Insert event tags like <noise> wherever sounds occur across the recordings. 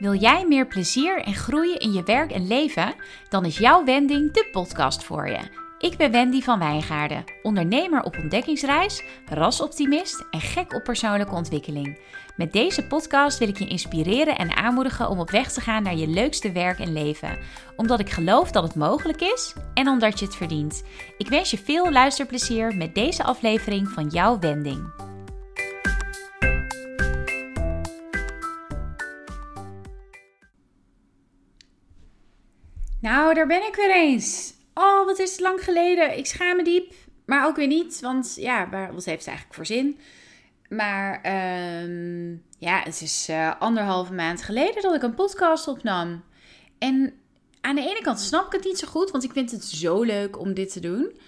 Wil jij meer plezier en groei in je werk en leven? Dan is jouw Wending de podcast voor je. Ik ben Wendy van Wijngaarden, ondernemer op ontdekkingsreis, rasoptimist en gek op persoonlijke ontwikkeling. Met deze podcast wil ik je inspireren en aanmoedigen om op weg te gaan naar je leukste werk en leven. Omdat ik geloof dat het mogelijk is en omdat je het verdient. Ik wens je veel luisterplezier met deze aflevering van jouw Wending. Nou, daar ben ik weer eens. Oh, wat is het lang geleden. Ik schaam me diep. Maar ook weer niet, want ja, wat heeft het eigenlijk voor zin? Maar um, ja, het is uh, anderhalve maand geleden dat ik een podcast opnam. En aan de ene kant snap ik het niet zo goed, want ik vind het zo leuk om dit te doen.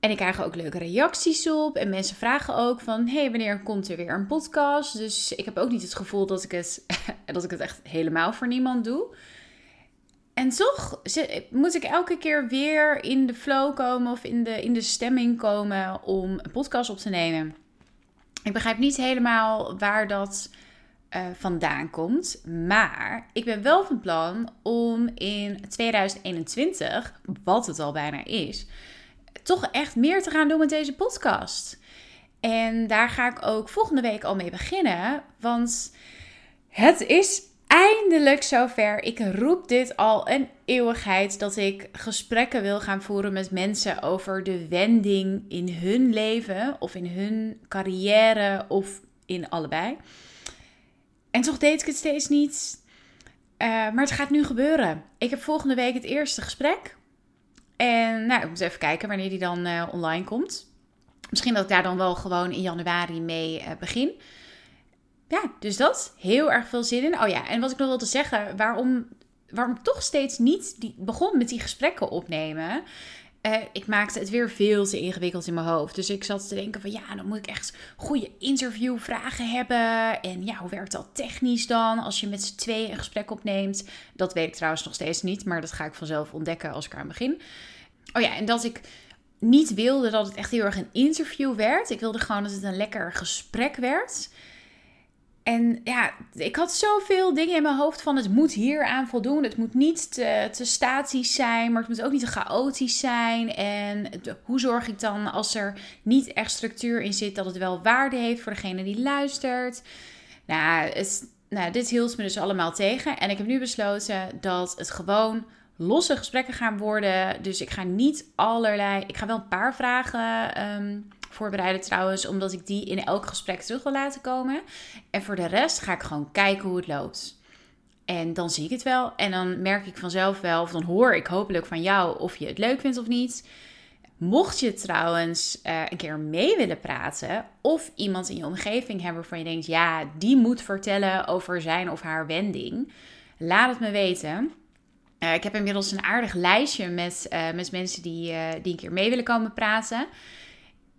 En ik krijg ook leuke reacties op. En mensen vragen ook van, hey, wanneer komt er weer een podcast? Dus ik heb ook niet het gevoel dat ik het, <laughs> dat ik het echt helemaal voor niemand doe. En toch moet ik elke keer weer in de flow komen of in de, in de stemming komen om een podcast op te nemen. Ik begrijp niet helemaal waar dat uh, vandaan komt. Maar ik ben wel van plan om in 2021, wat het al bijna is, toch echt meer te gaan doen met deze podcast. En daar ga ik ook volgende week al mee beginnen. Want het is eindelijk zover. Ik roep dit al een eeuwigheid dat ik gesprekken wil gaan voeren met mensen over de wending in hun leven of in hun carrière of in allebei. En toch deed ik het steeds niet. Uh, maar het gaat nu gebeuren. Ik heb volgende week het eerste gesprek. En nou, ik moet even kijken wanneer die dan uh, online komt. Misschien dat ik daar dan wel gewoon in januari mee uh, begin ja, dus dat. Heel erg veel zin in. Oh ja, en wat ik nog wilde zeggen, waarom, waarom ik toch steeds niet die, begon met die gesprekken opnemen. Uh, ik maakte het weer veel te ingewikkeld in mijn hoofd. Dus ik zat te denken van ja, dan moet ik echt goede interviewvragen hebben. En ja, hoe werkt dat technisch dan als je met z'n tweeën een gesprek opneemt? Dat weet ik trouwens nog steeds niet, maar dat ga ik vanzelf ontdekken als ik aan begin. Oh ja, en dat ik niet wilde dat het echt heel erg een interview werd. Ik wilde gewoon dat het een lekker gesprek werd. En ja, ik had zoveel dingen in mijn hoofd van het moet hier aan voldoen. Het moet niet te, te statisch zijn, maar het moet ook niet te chaotisch zijn. En hoe zorg ik dan als er niet echt structuur in zit, dat het wel waarde heeft voor degene die luistert. Nou, het, nou, dit hield me dus allemaal tegen. En ik heb nu besloten dat het gewoon losse gesprekken gaan worden. Dus ik ga niet allerlei. Ik ga wel een paar vragen. Um, voorbereiden trouwens, omdat ik die in elk gesprek terug wil laten komen. En voor de rest ga ik gewoon kijken hoe het loopt. En dan zie ik het wel. En dan merk ik vanzelf wel, of dan hoor ik hopelijk van jou of je het leuk vindt of niet. Mocht je trouwens uh, een keer mee willen praten, of iemand in je omgeving hebben waarvan je denkt, ja, die moet vertellen over zijn of haar wending, laat het me weten. Uh, ik heb inmiddels een aardig lijstje met, uh, met mensen die, die een keer mee willen komen praten.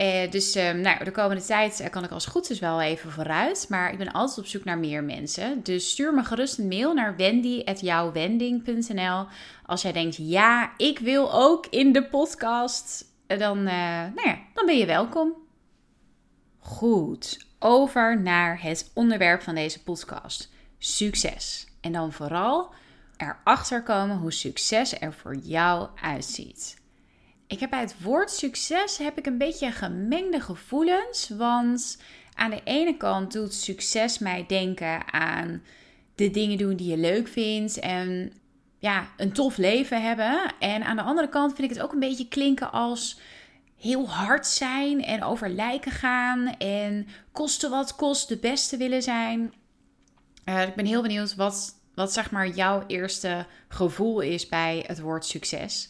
Uh, dus uh, nou, de komende tijd uh, kan ik als goed is wel even vooruit. Maar ik ben altijd op zoek naar meer mensen. Dus stuur me gerust een mail naar wendy.jouwwending.nl Als jij denkt, ja, ik wil ook in de podcast. Dan, nou ja, dan ben je welkom. Goed, over naar het onderwerp van deze podcast. Succes. En dan vooral erachter komen hoe succes er voor jou uitziet. Ik heb bij het woord succes heb ik een beetje gemengde gevoelens. Want aan de ene kant doet succes mij denken aan de dingen doen die je leuk vindt. En ja, een tof leven hebben. En aan de andere kant vind ik het ook een beetje klinken als heel hard zijn en over lijken gaan. En kosten wat kost de beste willen zijn. Uh, ik ben heel benieuwd wat, wat zeg maar jouw eerste gevoel is bij het woord succes.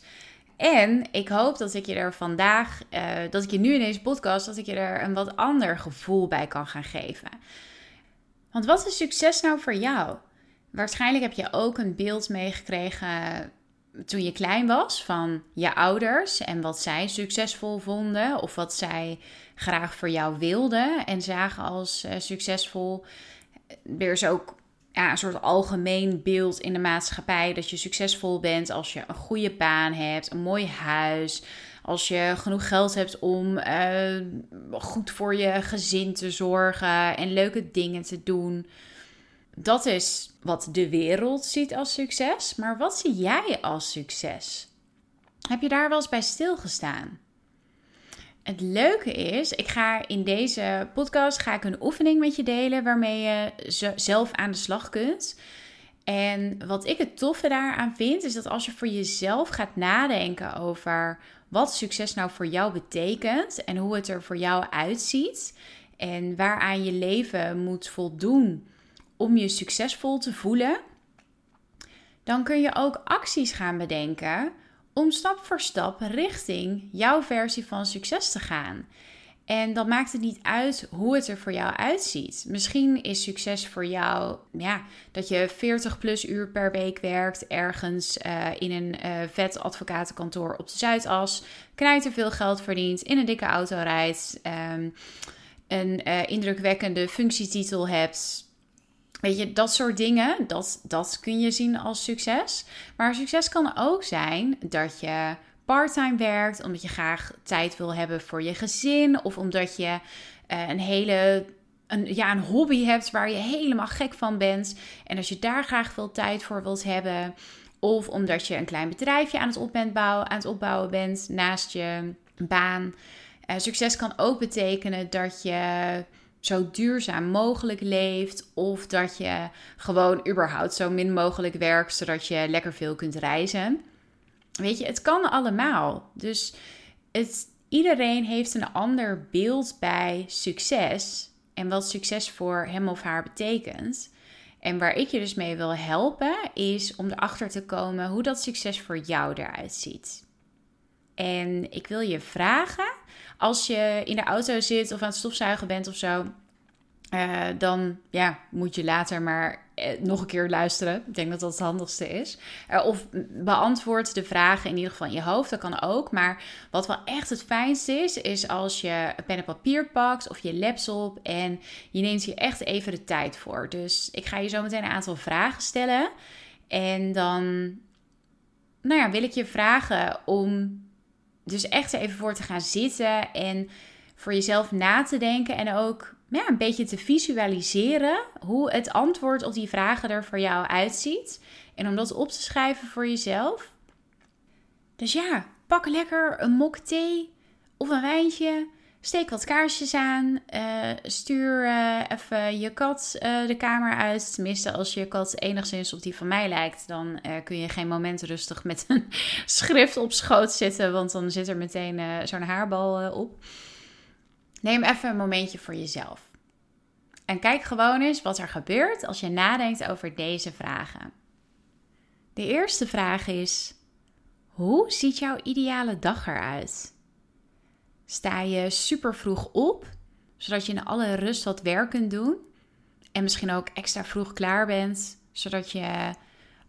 En ik hoop dat ik je er vandaag, uh, dat ik je nu in deze podcast, dat ik je er een wat ander gevoel bij kan gaan geven. Want wat is succes nou voor jou? Waarschijnlijk heb je ook een beeld meegekregen toen je klein was van je ouders en wat zij succesvol vonden of wat zij graag voor jou wilden en zagen als uh, succesvol. Er is ook ja, een soort algemeen beeld in de maatschappij dat je succesvol bent als je een goede baan hebt, een mooi huis, als je genoeg geld hebt om uh, goed voor je gezin te zorgen en leuke dingen te doen. dat is wat de wereld ziet als succes. Maar wat zie jij als succes? Heb je daar wel eens bij stilgestaan? Het leuke is, ik ga in deze podcast ga ik een oefening met je delen waarmee je zelf aan de slag kunt. En wat ik het toffe daaraan vind, is dat als je voor jezelf gaat nadenken over wat succes nou voor jou betekent en hoe het er voor jou uitziet en waaraan je leven moet voldoen om je succesvol te voelen, dan kun je ook acties gaan bedenken om stap voor stap richting jouw versie van succes te gaan. En dan maakt het niet uit hoe het er voor jou uitziet. Misschien is succes voor jou ja, dat je 40 plus uur per week werkt ergens uh, in een uh, vet advocatenkantoor op de Zuidas. Knijter veel geld verdient, in een dikke auto rijdt, um, een uh, indrukwekkende functietitel hebt. Weet je, dat soort dingen, dat, dat kun je zien als succes. Maar succes kan ook zijn dat je parttime werkt, omdat je graag tijd wil hebben voor je gezin, of omdat je uh, een hele een, ja, een hobby hebt waar je helemaal gek van bent. En als je daar graag veel tijd voor wilt hebben. Of omdat je een klein bedrijfje aan het, op bent bouwen, aan het opbouwen bent naast je baan. Uh, succes kan ook betekenen dat je zo duurzaam mogelijk leeft. Of dat je gewoon überhaupt zo min mogelijk werkt, zodat je lekker veel kunt reizen. Weet je, het kan allemaal. Dus het, iedereen heeft een ander beeld bij succes. En wat succes voor hem of haar betekent. En waar ik je dus mee wil helpen, is om erachter te komen hoe dat succes voor jou eruit ziet. En ik wil je vragen, als je in de auto zit of aan het stofzuigen bent of zo, uh, dan ja, moet je later maar eh, nog een keer luisteren. Ik denk dat dat het handigste is. Uh, of beantwoord de vragen in ieder geval in je hoofd. Dat kan ook. Maar wat wel echt het fijnste is, is als je pen en papier pakt of je laptop en je neemt hier echt even de tijd voor. Dus ik ga je zo meteen een aantal vragen stellen. En dan nou ja, wil ik je vragen om dus echt even voor te gaan zitten en voor jezelf na te denken en ook ja, een beetje te visualiseren hoe het antwoord op die vragen er voor jou uitziet. En om dat op te schrijven voor jezelf. Dus ja, pak lekker een mok thee of een wijntje. Steek wat kaarsjes aan. Uh, stuur uh, even je kat uh, de kamer uit. Tenminste, als je kat enigszins op die van mij lijkt, dan kun je geen moment rustig met een <laughs> schrift op schoot zitten. Want dan zit er meteen zo'n haarbal op. Neem even een momentje voor jezelf. En kijk gewoon eens wat er gebeurt als je nadenkt over deze vragen. De eerste vraag is: hoe ziet jouw ideale dag eruit? Sta je super vroeg op, zodat je in alle rust wat werk kunt doen? En misschien ook extra vroeg klaar bent, zodat je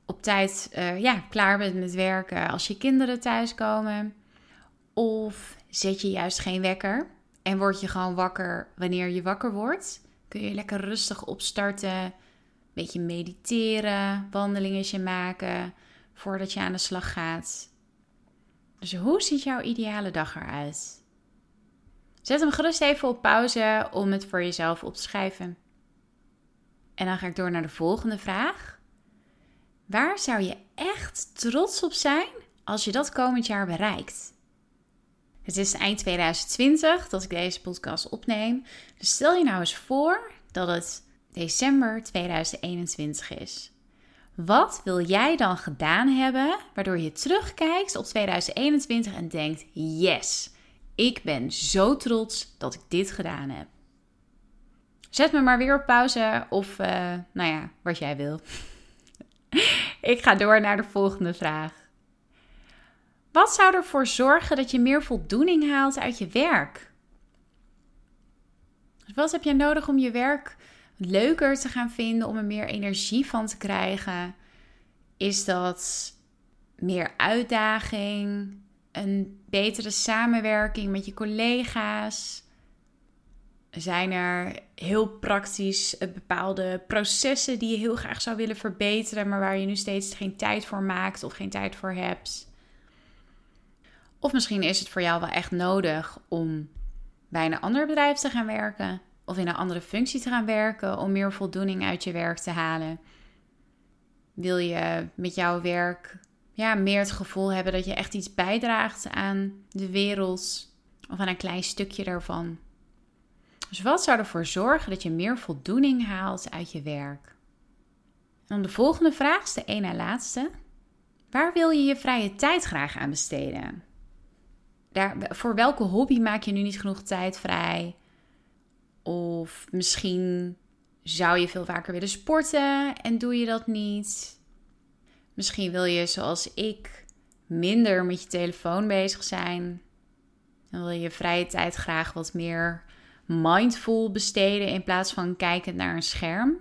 op tijd uh, ja, klaar bent met werken als je kinderen thuiskomen? Of zet je juist geen wekker en word je gewoon wakker wanneer je wakker wordt? Kun je lekker rustig opstarten, een beetje mediteren, wandelingetje maken voordat je aan de slag gaat. Dus hoe ziet jouw ideale dag eruit? Zet hem gerust even op pauze om het voor jezelf op te schrijven. En dan ga ik door naar de volgende vraag. Waar zou je echt trots op zijn als je dat komend jaar bereikt? Het is eind 2020 dat ik deze podcast opneem. Dus stel je nou eens voor dat het december 2021 is. Wat wil jij dan gedaan hebben waardoor je terugkijkt op 2021 en denkt: yes, ik ben zo trots dat ik dit gedaan heb. Zet me maar weer op pauze of, uh, nou ja, wat jij wil. <laughs> ik ga door naar de volgende vraag. Wat zou ervoor zorgen dat je meer voldoening haalt uit je werk? Dus wat heb je nodig om je werk leuker te gaan vinden, om er meer energie van te krijgen? Is dat meer uitdaging, een betere samenwerking met je collega's? Zijn er heel praktisch bepaalde processen die je heel graag zou willen verbeteren, maar waar je nu steeds geen tijd voor maakt of geen tijd voor hebt? Of misschien is het voor jou wel echt nodig om bij een ander bedrijf te gaan werken. of in een andere functie te gaan werken om meer voldoening uit je werk te halen? Wil je met jouw werk ja, meer het gevoel hebben dat je echt iets bijdraagt aan de wereld of aan een klein stukje daarvan? Dus wat zou ervoor zorgen dat je meer voldoening haalt uit je werk? En dan de volgende vraag is de ene na laatste. Waar wil je je vrije tijd graag aan besteden? Daar, voor welke hobby maak je nu niet genoeg tijd vrij? Of misschien zou je veel vaker willen sporten en doe je dat niet? Misschien wil je, zoals ik, minder met je telefoon bezig zijn. Dan wil je je vrije tijd graag wat meer mindful besteden in plaats van kijken naar een scherm.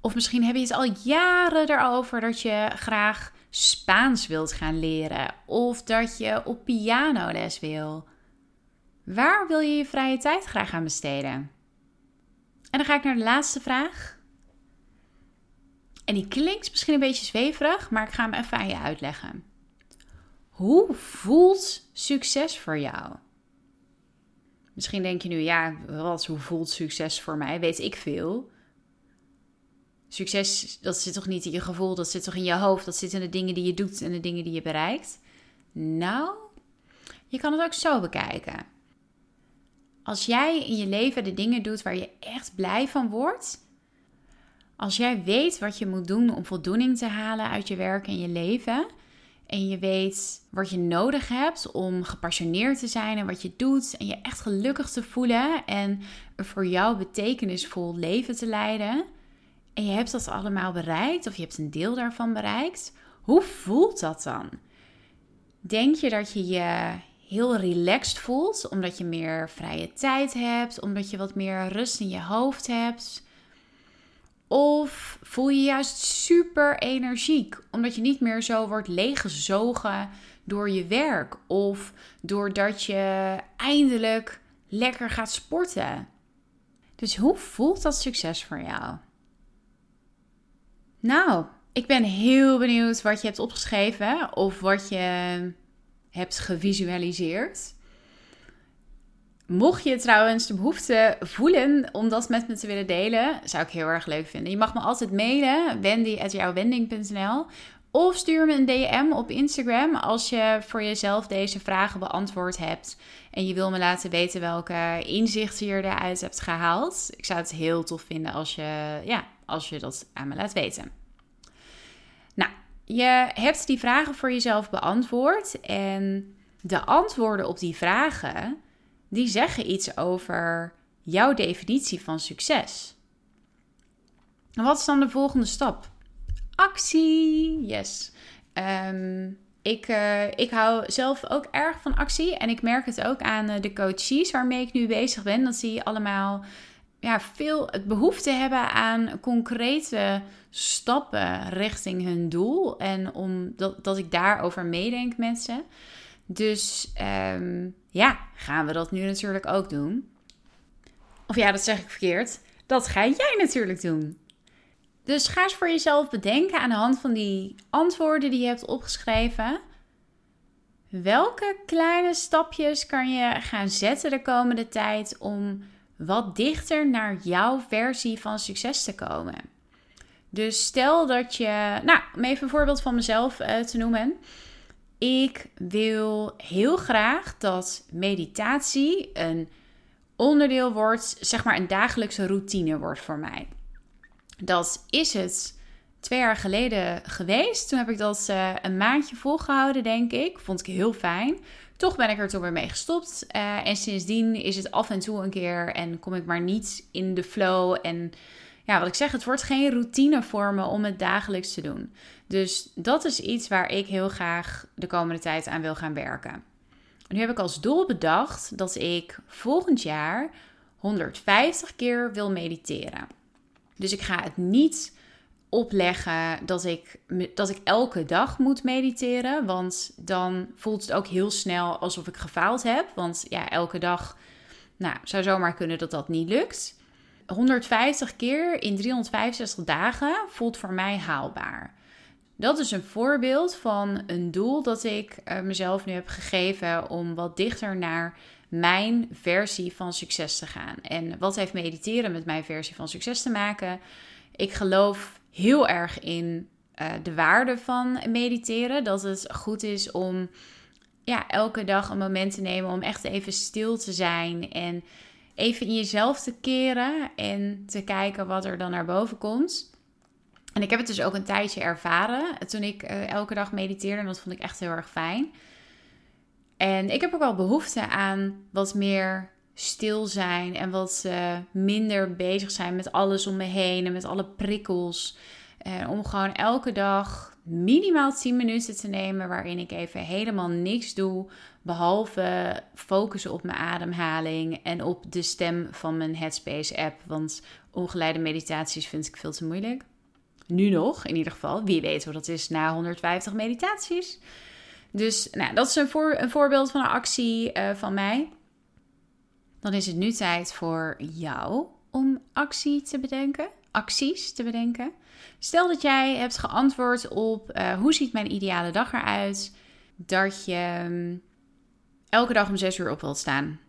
Of misschien heb je het al jaren erover dat je graag Spaans wilt gaan leren of dat je op pianoles wil. Waar wil je je vrije tijd graag aan besteden? En dan ga ik naar de laatste vraag. En die klinkt misschien een beetje zweverig, maar ik ga hem even aan je uitleggen. Hoe voelt succes voor jou? Misschien denk je nu, ja, wat, hoe voelt succes voor mij? Weet ik veel. Succes, dat zit toch niet in je gevoel, dat zit toch in je hoofd, dat zit in de dingen die je doet en de dingen die je bereikt. Nou, je kan het ook zo bekijken. Als jij in je leven de dingen doet waar je echt blij van wordt, als jij weet wat je moet doen om voldoening te halen uit je werk en je leven, en je weet wat je nodig hebt om gepassioneerd te zijn en wat je doet en je echt gelukkig te voelen en voor jou betekenisvol leven te leiden, en je hebt dat allemaal bereikt of je hebt een deel daarvan bereikt, hoe voelt dat dan? Denk je dat je je heel relaxed voelt omdat je meer vrije tijd hebt, omdat je wat meer rust in je hoofd hebt? Of voel je juist super energiek omdat je niet meer zo wordt leeggezogen door je werk of doordat je eindelijk lekker gaat sporten? Dus hoe voelt dat succes voor jou? Nou, ik ben heel benieuwd wat je hebt opgeschreven of wat je hebt gevisualiseerd. Mocht je trouwens de behoefte voelen om dat met me te willen delen, zou ik heel erg leuk vinden. Je mag me altijd mailen, wendy.jouwwending.nl of stuur me een DM op Instagram als je voor jezelf deze vragen beantwoord hebt. En je wil me laten weten welke inzichten je eruit hebt gehaald. Ik zou het heel tof vinden als je, ja, als je dat aan me laat weten. Nou, je hebt die vragen voor jezelf beantwoord. En de antwoorden op die vragen, die zeggen iets over jouw definitie van succes. Wat is dan de volgende stap? Actie. Yes. Ehm, ik, uh, ik hou zelf ook erg van actie. En ik merk het ook aan uh, de coaches waarmee ik nu bezig ben. Dat die allemaal ja, veel het behoefte hebben aan concrete stappen richting hun doel. En omdat dat ik daarover meedenk met. Dus ehm, ja, gaan we dat nu natuurlijk ook doen. Of ja, dat zeg ik verkeerd. Dat ga jij natuurlijk doen. Dus ga eens voor jezelf bedenken aan de hand van die antwoorden die je hebt opgeschreven. Welke kleine stapjes kan je gaan zetten de komende tijd om wat dichter naar jouw versie van succes te komen? Dus stel dat je, nou, om even een voorbeeld van mezelf uh, te noemen. Ik wil heel graag dat meditatie een onderdeel wordt, zeg maar een dagelijkse routine wordt voor mij. Dat is het twee jaar geleden geweest. Toen heb ik dat uh, een maandje volgehouden, denk ik. Vond ik heel fijn. Toch ben ik er toen weer mee gestopt. Uh, en sindsdien is het af en toe een keer en kom ik maar niet in de flow. En ja, wat ik zeg, het wordt geen routine voor me om het dagelijks te doen. Dus dat is iets waar ik heel graag de komende tijd aan wil gaan werken. nu heb ik als doel bedacht dat ik volgend jaar 150 keer wil mediteren. Dus ik ga het niet opleggen dat ik, dat ik elke dag moet mediteren. Want dan voelt het ook heel snel alsof ik gefaald heb. Want ja, elke dag nou, zou zomaar kunnen dat dat niet lukt. 150 keer in 365 dagen voelt voor mij haalbaar. Dat is een voorbeeld van een doel dat ik eh, mezelf nu heb gegeven om wat dichter naar mijn versie van succes te gaan. En wat heeft mediteren met mijn versie van succes te maken? Ik geloof heel erg in uh, de waarde van mediteren. Dat het goed is om ja, elke dag een moment te nemen om echt even stil te zijn en even in jezelf te keren en te kijken wat er dan naar boven komt. En ik heb het dus ook een tijdje ervaren toen ik uh, elke dag mediteerde en dat vond ik echt heel erg fijn. En ik heb ook wel behoefte aan wat meer stil zijn en wat uh, minder bezig zijn met alles om me heen en met alle prikkels. Uh, om gewoon elke dag minimaal 10 minuten te nemen waarin ik even helemaal niks doe. Behalve focussen op mijn ademhaling en op de stem van mijn Headspace app. Want ongeleide meditaties vind ik veel te moeilijk. Nu nog, in ieder geval. Wie weet hoe dat is na 150 meditaties. Dus nou, dat is een, voor, een voorbeeld van een actie uh, van mij. Dan is het nu tijd voor jou om actie te bedenken, acties te bedenken. Stel dat jij hebt geantwoord op uh, hoe ziet mijn ideale dag eruit, dat je um, elke dag om 6 uur op wilt staan.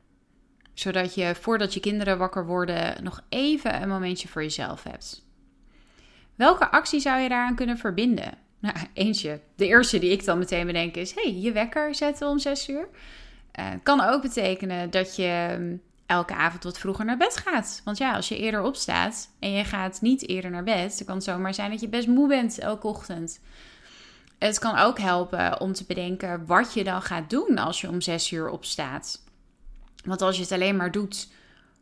Zodat je voordat je kinderen wakker worden nog even een momentje voor jezelf hebt. Welke actie zou je daaraan kunnen verbinden? <laughs> Nou, eentje. De eerste die ik dan meteen bedenk is: hey, je wekker zetten om 6 uur. Uh, kan ook betekenen dat je um, elke avond wat vroeger naar bed gaat. Want ja, als je eerder opstaat en je gaat niet eerder naar bed, dan kan het zomaar zijn dat je best moe bent elke ochtend. Het kan ook helpen om te bedenken wat je dan gaat doen als je om 6 uur opstaat. Want als je het alleen maar doet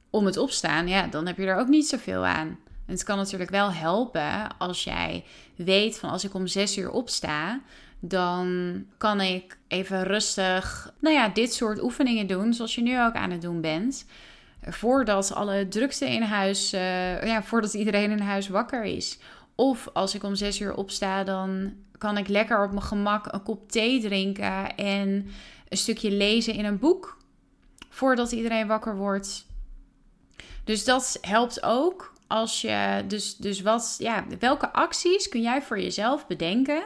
om het opstaan, ja, dan heb je er ook niet zoveel aan. En het kan natuurlijk wel helpen als jij weet van als ik om 6 uur opsta, dan kan ik even rustig, nou ja, dit soort oefeningen doen, zoals je nu ook aan het doen bent. Voordat alle drukte in huis, uh, ja, voordat iedereen in huis wakker is. Of als ik om 6 uur opsta, dan kan ik lekker op mijn gemak een kop thee drinken en een stukje lezen in een boek. Voordat iedereen wakker wordt. Dus dat helpt ook als je. Dus, dus wat, ja, welke acties kun jij voor jezelf bedenken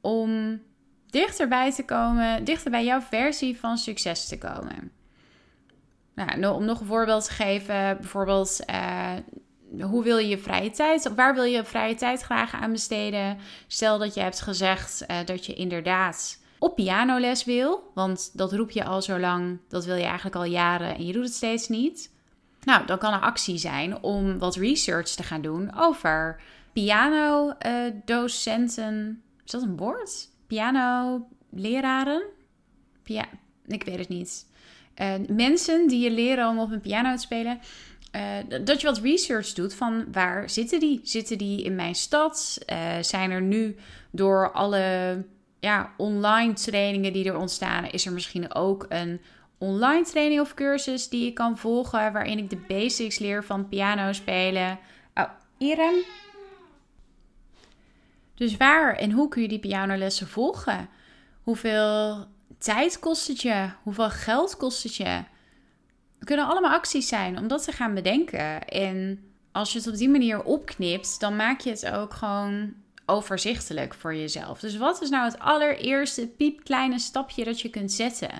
om dichterbij te komen, dichter bij jouw versie van succes te komen? Nou, om nog een voorbeeld te geven, bijvoorbeeld. Uh, hoe wil je je vrije tijd? Waar wil je vrije tijd graag aan besteden? Stel dat je hebt gezegd uh, dat je inderdaad op pianoles wil, want dat roep je al zo lang, dat wil je eigenlijk al jaren en je doet het steeds niet. Nou, dan kan er actie zijn om wat research te gaan doen over piano-docenten. Uh, is dat een woord? Piano-leraren? Pia ik weet het niet. Uh, mensen die je leren om op een piano te spelen. Uh, dat je wat research doet van waar zitten die? Zitten die in mijn stad? Uh, zijn er nu door alle ja, online trainingen die er ontstaan, is er misschien ook een online training of cursus die je kan volgen, waarin ik de basics leer van piano spelen. Oh, Irem. Dus waar en hoe kun je die pianolessen volgen? Hoeveel tijd kost het je? Hoeveel geld kost het je? Er kunnen allemaal acties zijn om dat te gaan bedenken. En als je het op die manier opknipt, dan maak je het ook gewoon overzichtelijk voor jezelf. Dus wat is nou het allereerste piepkleine stapje dat je kunt zetten?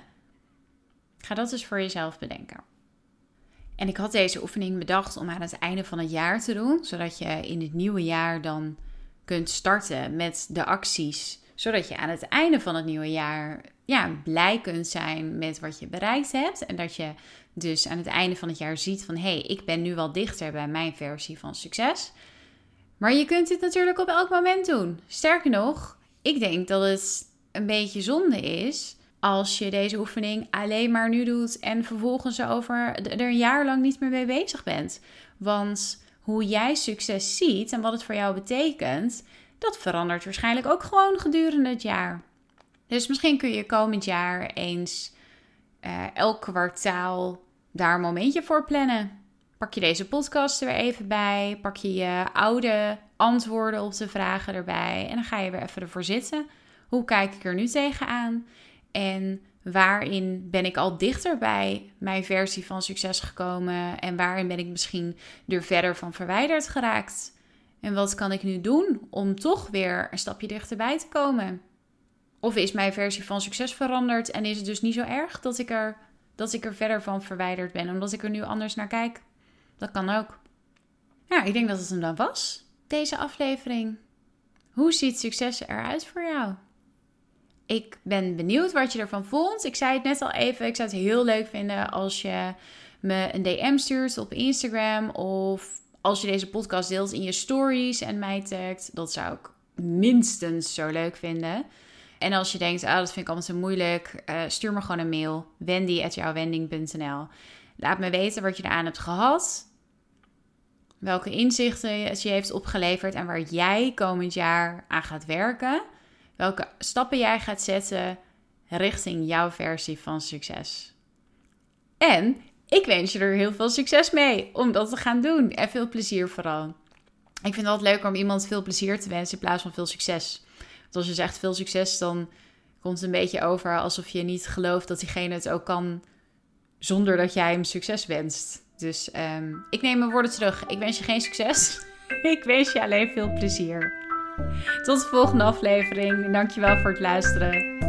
Ga dat dus voor jezelf bedenken. En ik had deze oefening bedacht om aan het einde van het jaar te doen, zodat je in het nieuwe jaar dan kunt starten met de acties, zodat je aan het einde van het nieuwe jaar ja, blij kunt zijn met wat je bereikt hebt en dat je dus aan het einde van het jaar ziet van hé, hey, ik ben nu wel dichter bij mijn versie van succes. Maar je kunt dit natuurlijk op elk moment doen. Sterker nog, ik denk dat het een beetje zonde is als je deze oefening alleen maar nu doet en vervolgens over er een jaar lang niet meer mee bezig bent. Want hoe jij succes ziet en wat het voor jou betekent, dat verandert waarschijnlijk ook gewoon gedurende het jaar. Dus misschien kun je komend jaar eens uh, elk kwartaal daar een momentje voor plannen. Pak je deze podcast er weer even bij. Pak je je oude antwoorden op de vragen erbij. En dan ga je weer even ervoor zitten. Hoe kijk ik er nu tegenaan? En waarin ben ik al dichter bij mijn versie van succes gekomen? En waarin ben ik misschien er verder van verwijderd geraakt? En wat kan ik nu doen om toch weer een stapje dichterbij te komen? Of is mijn versie van succes veranderd en is het dus niet zo erg dat ik er dat ik er verder van verwijderd ben, omdat ik er nu anders naar kijk. Dat kan ook. Ja, ik denk dat het hem dan was, deze aflevering. Hoe ziet succes eruit voor jou? Ik ben benieuwd wat je ervan vond. Ik zei het net al even. Ik zou het heel leuk vinden als je me een DM stuurt op Instagram. Of als je deze podcast deelt in je stories en mij tagt. Dat zou ik minstens zo leuk vinden. En als je denkt, ah, dat vind ik allemaal zo moeilijk, uh, stuur me gewoon een mail. wendy.jouwwending.nl Laat me weten wat je eraan hebt gehad. Welke inzichten je heeft opgeleverd en waar jij komend jaar aan gaat werken. Welke stappen jij gaat zetten richting jouw versie van succes. En ik wens je er heel veel succes mee om dat te gaan doen. En veel plezier vooral. Ik vind het altijd leuker om iemand veel plezier te wensen in plaats van veel succes. Want als je zegt veel succes, dan komt het een beetje over alsof je niet gelooft dat diegene het ook kan zonder dat jij hem succes wenst. Dus um, ik neem mijn woorden terug. Ik wens je geen succes. <laughs> ik wens je alleen veel plezier. Tot de volgende aflevering. Dankjewel voor het luisteren.